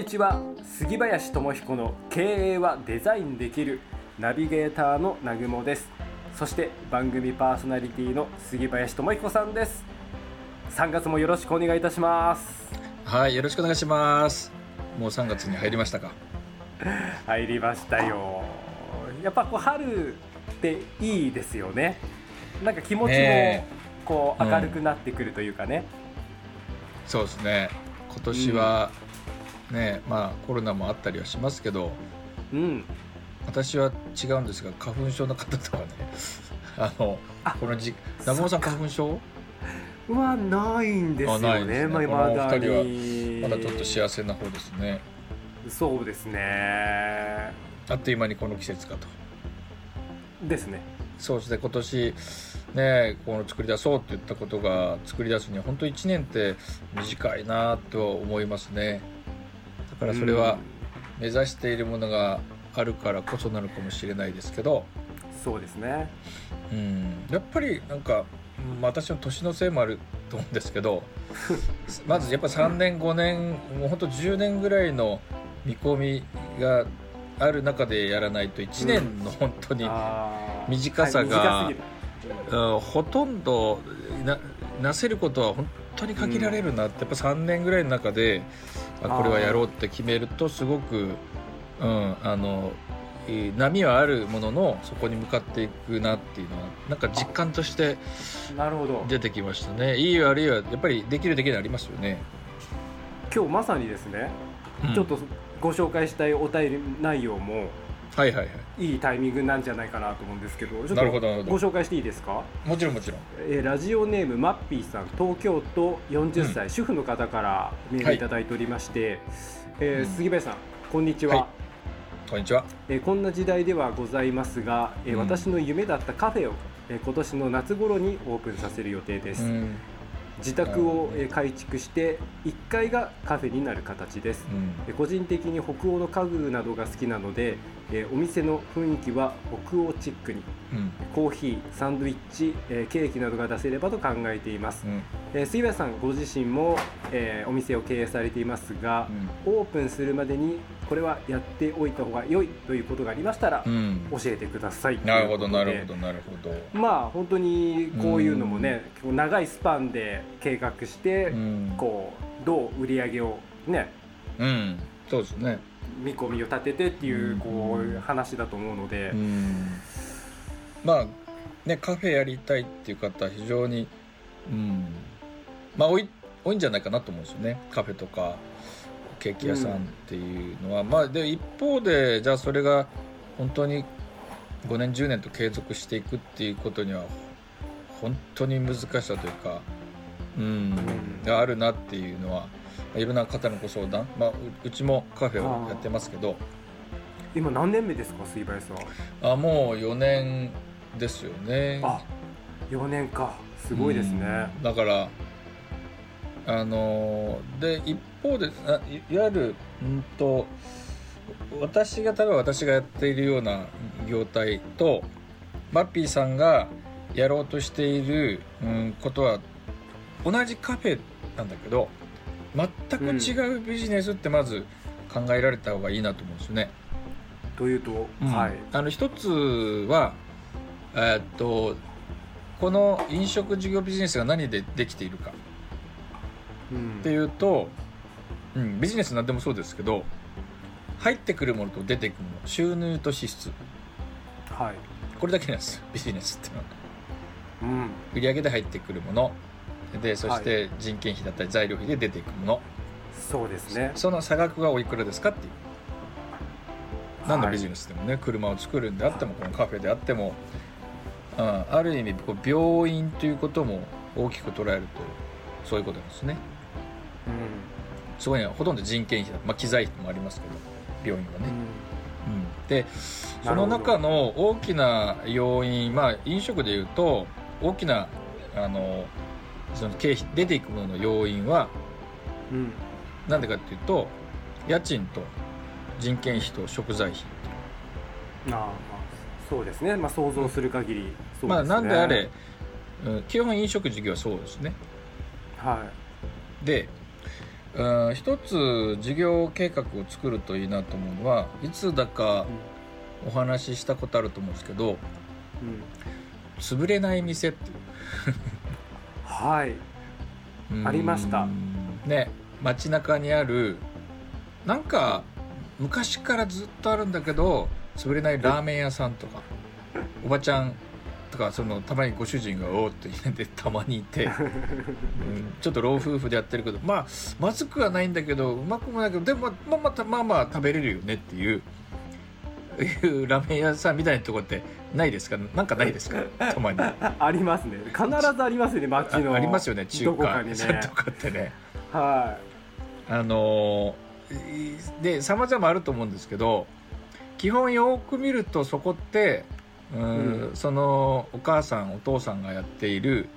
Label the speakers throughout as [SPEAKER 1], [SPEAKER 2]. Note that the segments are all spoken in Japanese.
[SPEAKER 1] にちは。杉林智彦の経営はデザインできるナビゲーターの南雲です。そして番組パーソナリティの杉林智彦さんです。3月もよろしくお願いいたします。
[SPEAKER 2] はいよろしくお願いします。もう3月に入りましたか？
[SPEAKER 1] 入りましたよ。やっぱこう春っていいですよね。なんか気持ちもこう明るくなってくるというかね、
[SPEAKER 2] うん、そうですね。今年は、ねまあコロナもあったりはしますけど、
[SPEAKER 1] うん、
[SPEAKER 2] 私は違うんですが花粉症の方とかね あのこの時中尾さん花粉症？
[SPEAKER 1] はないんですよねね、
[SPEAKER 2] まあ、
[SPEAKER 1] 今
[SPEAKER 2] だに。まだちょっと幸せな方ですね。
[SPEAKER 1] そうですね。
[SPEAKER 2] あっという間にこの季節かと。
[SPEAKER 1] ですね。
[SPEAKER 2] そうですね今年ねこの作り出そうって言ったことが作り出すには本当1年って短いなと思いますね。だからそれは目指しているものがあるからこそなのかもしれないですけど。
[SPEAKER 1] そうですね。
[SPEAKER 2] うん。やっぱりなんか私の年のせいもあると思うんですけど まずやっぱ3年5年もうほんと10年ぐらいの見込みがある中でやらないと1年の本当に短さが、うん、ほとんどななせることは本当に限られるなって、やっぱ3年ぐらいの中でこれはやろうって決めるとすごく、うん、あの波はあるもののそこに向かっていくなっていうのはなんか実感として出てきましたね。いい悪いはやっぱりできるできないありますよね。
[SPEAKER 1] 今日まさにですね、うん、ちょっとご紹介したいお便り内容も
[SPEAKER 2] はいはいはい。
[SPEAKER 1] いいタイミングなんじゃないかなと思うんですけどちょっとご紹介していいですか？
[SPEAKER 2] もちろんもちろん、
[SPEAKER 1] えー、ラジオネームマッピーさん東京都40歳、うん、主婦の方からメールい。ただいておりまして、はい、えー、杉林さんこんにちは、はい、
[SPEAKER 2] こんにちは、
[SPEAKER 1] えー、こんな時代ではございますが、えー、うん、私の夢だったカフェを、えー、今年の夏頃にオープンさせる予定です、うん。自宅を改築して1階がカフェになる形です、うん、個人的に北欧の家具などが好きなのでお店の雰囲気は北欧チックに、うん、コーヒーサンドイッチケーキなどが出せればと考えています、うん、杉谷さんご自身もお店を経営されていますが、オープンするまでにこれはやっておいた方が良いということがありましたら、教えてください。
[SPEAKER 2] なるほどなるほどなるほど。
[SPEAKER 1] まあ本当にこういうのもね、長いスパンで計画して、こうどう売り上げをね、
[SPEAKER 2] うん、そうですね
[SPEAKER 1] 見込みを立ててっていうこう話だと思うので、
[SPEAKER 2] まあねカフェやりたいっていう方は非常に、うん、まあ多い多いんじゃないかなと思うんですよね。カフェとかケーキ屋さんっていうのは、うん、まあで一方でじゃあそれが本当に5年10年と継続していくっていうことには本当に難しさというか、うん、があるなっていうのはいろんな方のご相談、まあ、うちもカフェをやってますけど。
[SPEAKER 1] 今何年目ですか水林さ
[SPEAKER 2] ん。あもう4年ですよね。
[SPEAKER 1] あ4年か。すごいですね、
[SPEAKER 2] だからあので一方であいわゆるうんと私が例えば私がやっているような業態とマッピーさんがやろうとしている、うん、ことは同じカフェなんだけど全く違うビジネスってまず考えられた方がいいなと思うんですよね。
[SPEAKER 1] というと、
[SPEAKER 2] うん、はい、あの一つは、えー、っとこの飲食事業ビジネスが何でできているか。っていうと、うん、ビジネス何でもそうですけど入ってくるものと出てくるもの収入と支出、
[SPEAKER 1] はい、
[SPEAKER 2] これだけなんですビジネスっていうのは、
[SPEAKER 1] うん、
[SPEAKER 2] 売上で入ってくるものでそして人件費だったり材料費で出ていくもの、
[SPEAKER 1] そうですね。
[SPEAKER 2] その差額はおいくらですかっていう。何のビジネスでもね、車を作るんであってもこのカフェであっても、うん、ある意味こう病院ということも大きく捉えるとそういうことですね、
[SPEAKER 1] うん、
[SPEAKER 2] そこにはほとんど人件費だ、まあ、機材費もありますけど病院はね、うん、うん、でその中の大きな要因まあ飲食でいうと大きなあのその経費出ていくものの要因は、
[SPEAKER 1] うん、
[SPEAKER 2] なんでかっていうと家賃と人件費と食材費
[SPEAKER 1] ああまあそうですね。まあ想像する限り、ね、
[SPEAKER 2] まあなんであれ、うん、基本飲食事業はそうですね。
[SPEAKER 1] は
[SPEAKER 2] い。でうん一つ事業計画を作るといいなと思うのはいつだかお話ししたことあると思うんですけど
[SPEAKER 1] うん。
[SPEAKER 2] 潰れない店っていう
[SPEAKER 1] はい。
[SPEAKER 2] うん
[SPEAKER 1] ありました。
[SPEAKER 2] ね街中にあるなんか昔からずっとあるんだけど潰れないラーメン屋さんとかおばちゃんとかそのたまにご主人が「おお」って言ってたまにいて、うんちょっと老夫婦でやってるけどまあまずくはないんだけどうまくもないけどでもまあまあまあまあ食べれるよねっていういうラーメン屋さんみたいなとこってないですか？なんかないですか？たまに。
[SPEAKER 1] ありますね。必ずありますよね街の。
[SPEAKER 2] あありますよね中華。とかってね。
[SPEAKER 1] は
[SPEAKER 2] あのーで様々あると思うんですけど基本よく見るとそこってうん
[SPEAKER 1] うん。
[SPEAKER 2] そのお母さんお父さんがやっている、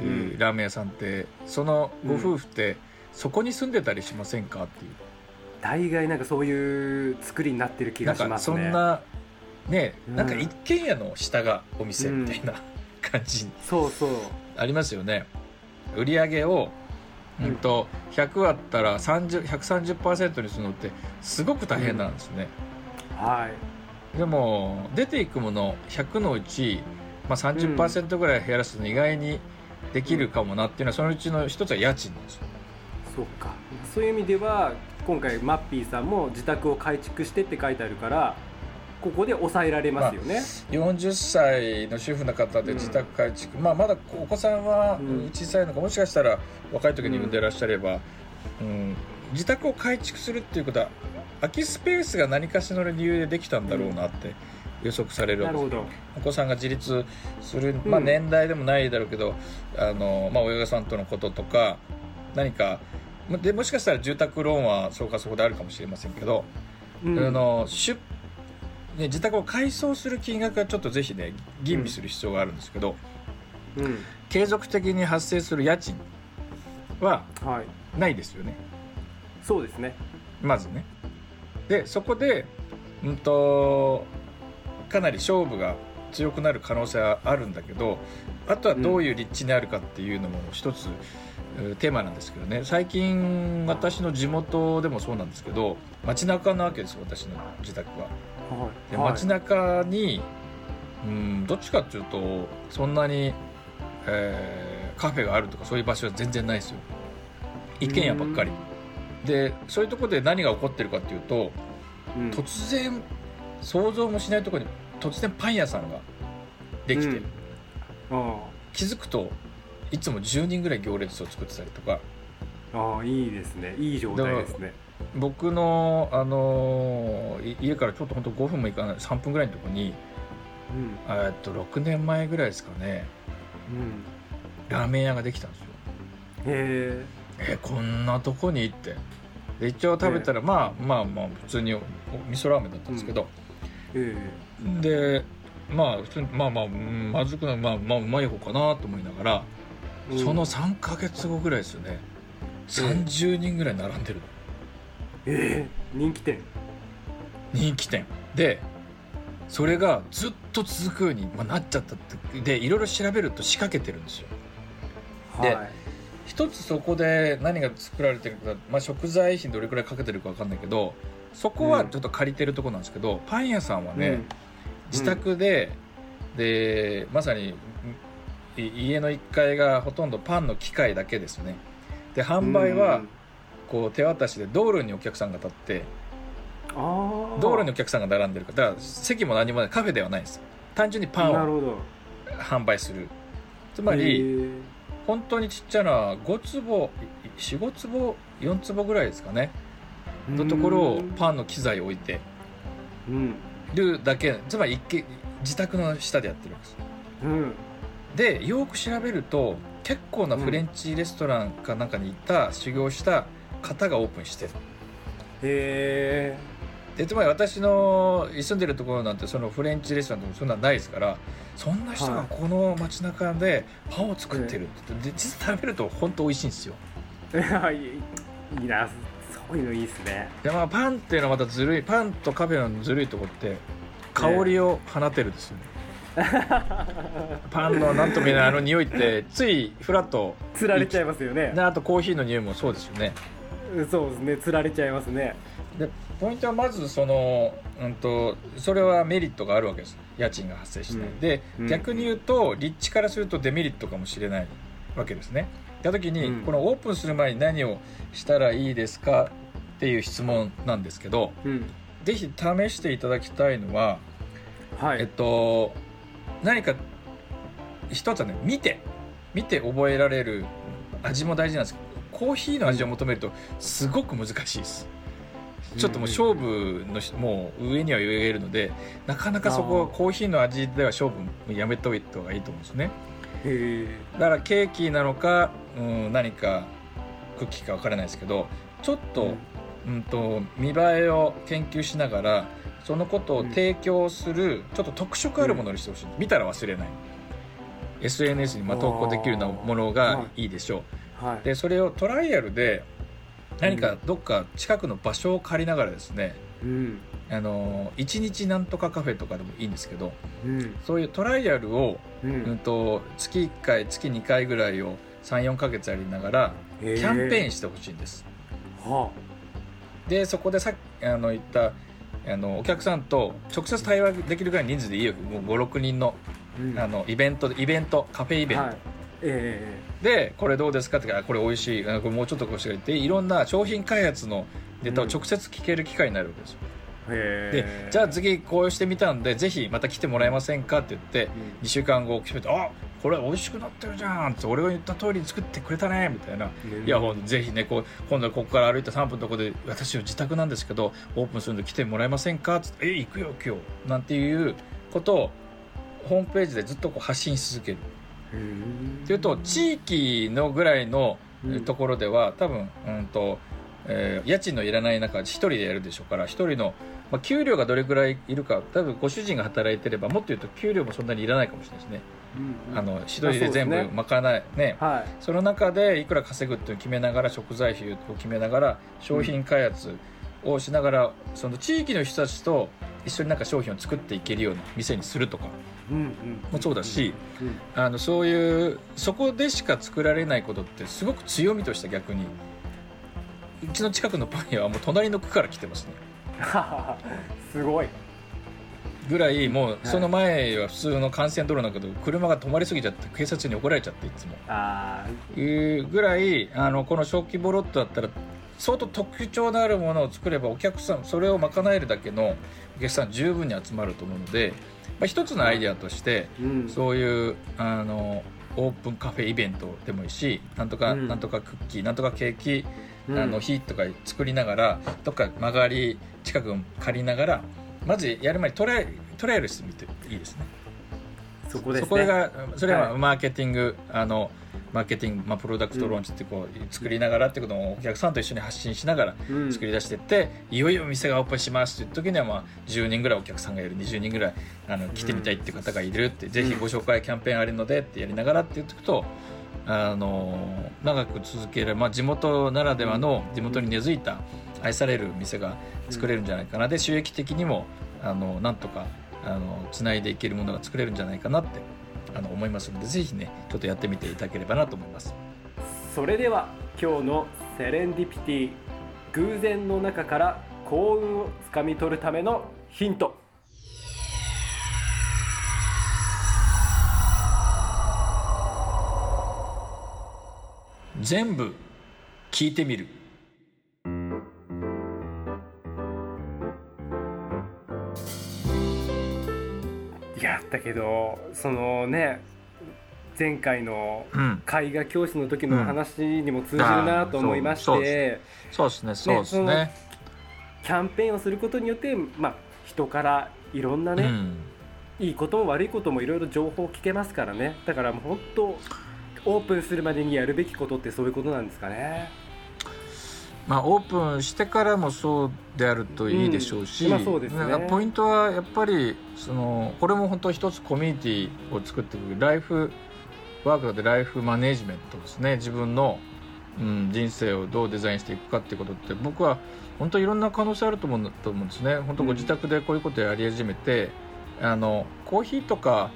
[SPEAKER 2] えー
[SPEAKER 1] うん
[SPEAKER 2] ラーメン屋さんってそのご夫婦ってそこに住んでたりしませんか？っていう。
[SPEAKER 1] い大概なんかそういう作りになってる気がしますね。
[SPEAKER 2] そんなね
[SPEAKER 1] うん。
[SPEAKER 2] なんか一軒家の下がお店みたいな感じ
[SPEAKER 1] そうそう。
[SPEAKER 2] ありますよね。売り上げを、
[SPEAKER 1] うん。
[SPEAKER 2] うん、と100あったら30 130%にするのってすごく大変なんですね、
[SPEAKER 1] はい。
[SPEAKER 2] でも出ていくもの100のうち、まあ、30%ぐらい減らすの意外にできるかもなっていうのはそのうちの一つは家賃なんですよ
[SPEAKER 1] そうか。そういう意味では今回マッピーさんも自宅を改築してって書いてあるからここで抑えられますよね、
[SPEAKER 2] 40歳の主婦の方で自宅改築、まあ、まだお子さんは
[SPEAKER 1] うん。
[SPEAKER 2] 小さいのかもしかしたら若い時に産んでらっしゃれば、うん。自宅を改築するっていうことは空きスペースが何かしらの理由でできたんだろうなって予測されるわけです。お子さんが自立する、
[SPEAKER 1] うん。
[SPEAKER 2] まあ、年代でもないだろうけど、あのまあ、親御さんとのこととか何かでもしかしたら住宅ローンはそうかそこであるかもしれませんけど、
[SPEAKER 1] うん。
[SPEAKER 2] あの出ね、自宅を改装する金額はちょっとぜひね吟味する必要があるんですけど、
[SPEAKER 1] うん。
[SPEAKER 2] 継続的に発生する家賃は
[SPEAKER 1] はい。
[SPEAKER 2] ないですよね。
[SPEAKER 1] そうですね。
[SPEAKER 2] まずね。でそこで、うん、とかなり勝負が強くなる可能性はあるんだけどあとはどういう立地にあるかっていうのも一つ、えーテーマなんですけどね。最近私の地元でもそうなんですけど街中なわけです私の自宅は。
[SPEAKER 1] はい。
[SPEAKER 2] で
[SPEAKER 1] はい
[SPEAKER 2] 街中に、うん、どっちかっていうとそんなに、えーカフェがあるとかそういう場所は全然ないですよ。一軒家ばっかり。でそういうところで何が起こってるかっていうと
[SPEAKER 1] うん。
[SPEAKER 2] 突然想像もしないところに突然パン屋さんができて、
[SPEAKER 1] うん。あ
[SPEAKER 2] 気づくといつも10人ぐらい行列を作ってたりとか。
[SPEAKER 1] あああいいですね。いい状態ですね。
[SPEAKER 2] 僕の、あのーい家からちょっと本当5分もいかない3分ぐらいのところに
[SPEAKER 1] うん。
[SPEAKER 2] えーっと6年前ぐらいですかね。
[SPEAKER 1] うん。
[SPEAKER 2] ラーメン屋ができたんですよ。
[SPEAKER 1] へ
[SPEAKER 2] えこんなとこに行って。で一応食べたら、まあまあまあ普通にお味噌ラーメンだったんですけど、
[SPEAKER 1] ええ。
[SPEAKER 2] でまあ普通にまあまあうんまずくないまあまあうまい方かなと思いながら、
[SPEAKER 1] え
[SPEAKER 2] その3か月後ぐらいですよね。30人ぐらい並んでるの。
[SPEAKER 1] ええ。人気店。
[SPEAKER 2] 人気店。でそれがずっと続くように、まあ、なっちゃったってでいろいろ調べると仕掛けてるんですよ。で
[SPEAKER 1] はい。
[SPEAKER 2] 一つそこで何が作られてるか、まあ、食材費どれくらいかけてるか分かんないけどそこはちょっと借りてるところなんですけど、パン屋さんはね、
[SPEAKER 1] うん
[SPEAKER 2] 自宅ででまさにい家の1階がほとんどパンの機械だけですね。で販売はこう手渡しで道路にお客さんが立って道路にお客さんが並んでるからだから席も何もないカフェではないです。単純にパンを販売する。つまり、本当にちっちゃな5坪45坪4坪ぐらいですかね。のところをパンの機材を置いて。
[SPEAKER 1] うん
[SPEAKER 2] るだけつまり一軒自宅の下でやってるんです。
[SPEAKER 1] うん。
[SPEAKER 2] でよく調べると結構なフレンチレストランかなんかに行った、修行した方がオープンしてる。
[SPEAKER 1] へ
[SPEAKER 2] でつまり私の住んでるところなんてそのフレンチレストランとかそんなのないですからそんな人が
[SPEAKER 1] はい
[SPEAKER 2] この街中でパンを作ってるって言ってで実際食べると本当美味しいんですよ。
[SPEAKER 1] えいいいいなそういうのいいですね。
[SPEAKER 2] でまあパンっていうのはまたずるいパンとカフェのずるいとこって香りを放てるんですよね、パンのなんとも言えないあの匂いってついフラッと
[SPEAKER 1] 釣られちゃいますよね。
[SPEAKER 2] であとコーヒーの匂いもそうですよね。
[SPEAKER 1] そうですね。釣られちゃいますね。
[SPEAKER 2] でポイントはまずその、うんと、それはメリットがあるわけです。家賃が発生しない、うん、で、うん、逆に言うと立地からするとデメリットかもしれないわけですね。った時に、うん、このオープンする前に何をしたらいいですかっていう質問なんですけど、うん、ぜひ試していただきたいのは、はい、えっと何か一つはね見て見て覚えられる味も大事なんですけどコーヒーの味を求めるとすごく難しいです。ちょっともう勝負のもう上には言えるのでなかなかそこはコーヒーの味では勝負やめといた方がいいと思うんですね。だからケーキなのか、うん、何かクッキーか分からないですけどちょっと,、うん。と見栄えを研究しながらそのことを提供する、ちょっと特色あるものにしてほしい、見たら忘れない。SNS にま投稿できるようなものがい。いでしょう、はい、でそれをトライアルで何かどっか近くの場所を借りながらですね、うん、あの1日なんとかカフェとかでもいいんですけど、うん、そういうトライアルを、うん、うんと月1回月2回ぐらいを34か月やりながらキャンペーンしてほしいんです。はあ、でそこでさっきあの言ったあのお客さんと直接対話できるぐらい人数でいいよ。もう56人の,、あのイベントイベントカフェイベント、はい。えー、でこれどうですかってこれ美味しい。これもうちょっとこうしてっていろんな商品開発のネタを直接聞ける機会になるわけですよ、うん、でじゃあ次こうしてみたんでぜひまた来てもらえませんかって言って、うん、2週間後決めてあこれ美味しくなってるじゃんって俺が言った通りに作ってくれたねみたいな、いやぜひねこう今度ここから歩いて3分のところで私の自宅なんですけどオープンするんで来てもらえませんかってえ行くよ今日なんていうことをホームページでずっとこう発信し続ける。っていうと地域のぐらいのところでは、多分、うんとえー、家賃のいらない中一人でやるでしょうから一人の、まあ、給料がどれぐらいいるか多分ご主人が働いてればもっと言うと給料もそんなにいらないかもしれないですね。うんうん、あの一人で全部賄いね、ね。はい、その中でいくら稼ぐっていうのを決めながら食材費を決めながら商品開発をしながら、その地域の人たちと一緒になんか商品を作っていけるような店にするとか。もそうだし、あのそういうそこでしか作られないことってすごく強みとして逆にうちの近くのパン屋はもう隣の区から来てますね。
[SPEAKER 1] すごい。
[SPEAKER 2] ぐらいもうその前は普通の幹線道路なんだけど車が止まりすぎちゃって警察に怒られちゃっていつも。あいうぐらいあのこの小規模ロットだったら相当特徴のあるものを作ればお客さんそれを賄えるだけのお客さん十分に集まると思うのでまあ、一つのアイデアとして、うん、そういうあのオープンカフェイベントでもいいしなんとか、うん、なんとかクッキーなんとかケーキ、うん、あの日とか作りながらどっか曲がり近く借りながらまずやる前にトライトライアルしてみていいですね。
[SPEAKER 1] そこです、ね、
[SPEAKER 2] そこがそれはマーケティング、はい、あのマーケティング、まあ、プロダクトローンチってこう作りながらっていうことをお客さんと一緒に発信しながら作り出していって、いよいよ店がオープンしますっていう時にはまあ10人ぐらいお客さんがいる20人ぐらいあの来てみたいっていう方がいるって、ぜひご紹介キャンペーンあるのでってやりながらって言っておくとあの長く続ける、まあ、地元ならではの地元に根付いた愛される店が作れるんじゃないかな。で収益的にもあのなんとかあのつないでいけるものが作れるんじゃないかなってあの思いますのでぜひねちょっとやってみていただければなと思います。
[SPEAKER 1] それでは今日のセレンディピティ偶然の中から幸運をつかみ取るためのヒント
[SPEAKER 2] 全部聞いてみる。
[SPEAKER 1] やったけどそのね前回の絵画教師の時の話にも通じるなと思いまして、
[SPEAKER 2] そう。です。ね。そうですね。
[SPEAKER 1] キャンペーンをすることによって、まあ、人からいろんなね、うん、いいことも悪いこともいろいろ情報を聞けますからね。だからもう本当オープンするまでにやるべきことってそういうことなんですかね？
[SPEAKER 2] まあ、オープンしてからもそうであるといいでしょうし、うんそうですね、ポイントはやっぱりそのこれも本当一つコミュニティを作っていくライフワークでライフマネジメントですね。自分の、うん、人生をどうデザインしていくかっていうことって僕は本当いろんな可能性あると思うと思うんですね。本当ご自宅でこういうことをやり始めて、うん、あのコーヒーとか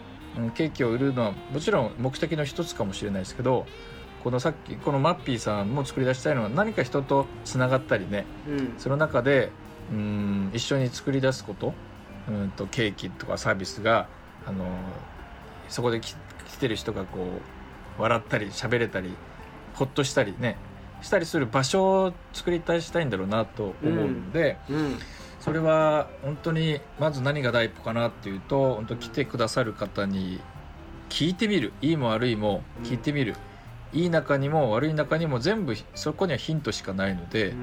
[SPEAKER 2] ケーキを売るのはもちろん目的の一つかもしれないですけどこのさっきこのマッピーさんも作り出したいのは何か人とつながったりね、うん、その中でうん一緒に作り出すことうんとケーキとかサービスがあのそこで来てる人がこう笑ったり喋れたりほっとしたりねしたりする場所を作り出したいんだろうなと思うので、うん。うん、それは本当にまず何が第一歩かなっていうと本当来てくださる方に聞いてみる。いいも悪いも聞いてみる、いい中にも悪い中にも全部そこにはヒントしかないので、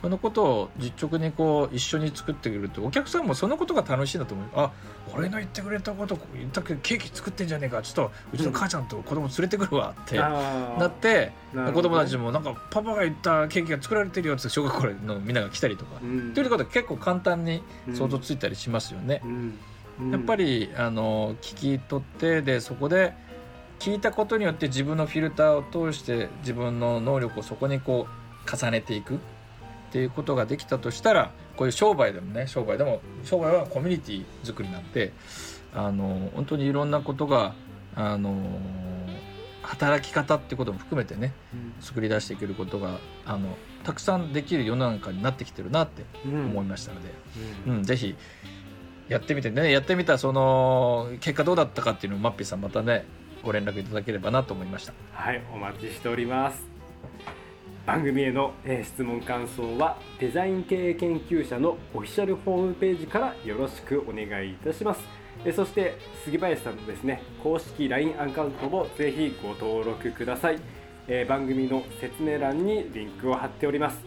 [SPEAKER 2] そのことを実直にこう一緒に作ってくれるとお客さんもそのことが楽しいんだと思う。あ俺の言ってくれたこと言ったけどケーキ作ってんじゃねえか。ちょっとうちの母ちゃんと子供連れてくるわってなって、うん、子供たちもなんかパパが言ったケーキが作られてるよって小学校のみんなが来たりとか、うん、ということで結構簡単に想像ついたりしますよね。うん、やっぱりあの聞き取ってでそこで聞いたことによって自分のフィルターを通して自分の能力をそこにこう重ねていく。っていうことができたとしたらこういう商売でもね商売でも商売はコミュニティ作りなんてあの本当にいろんなことがあの働き方ってことも含めてね、作り出していけることがあのたくさんできる世の中になってきてるなって思いましたので、うん、うん、ぜひやってみてねやってみたその結果どうだったかっていうのをマッピーさんまたねご連絡いただければなと思いました。
[SPEAKER 1] はいお待ちしております番組への、え質問感想はデザイン経営研究者のオフィシャルホームページからよろしくお願いいたします。えそして杉林さんのですね公式 LINE アカウントもぜひご登録ください、え番組の説明欄にリンクを貼っております。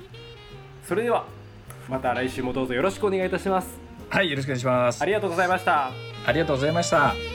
[SPEAKER 1] それではまた来週もどうぞよろしくお願いいたします。
[SPEAKER 2] はいよろしくお願いします。
[SPEAKER 1] ありがとうございました。
[SPEAKER 2] ありがとうございました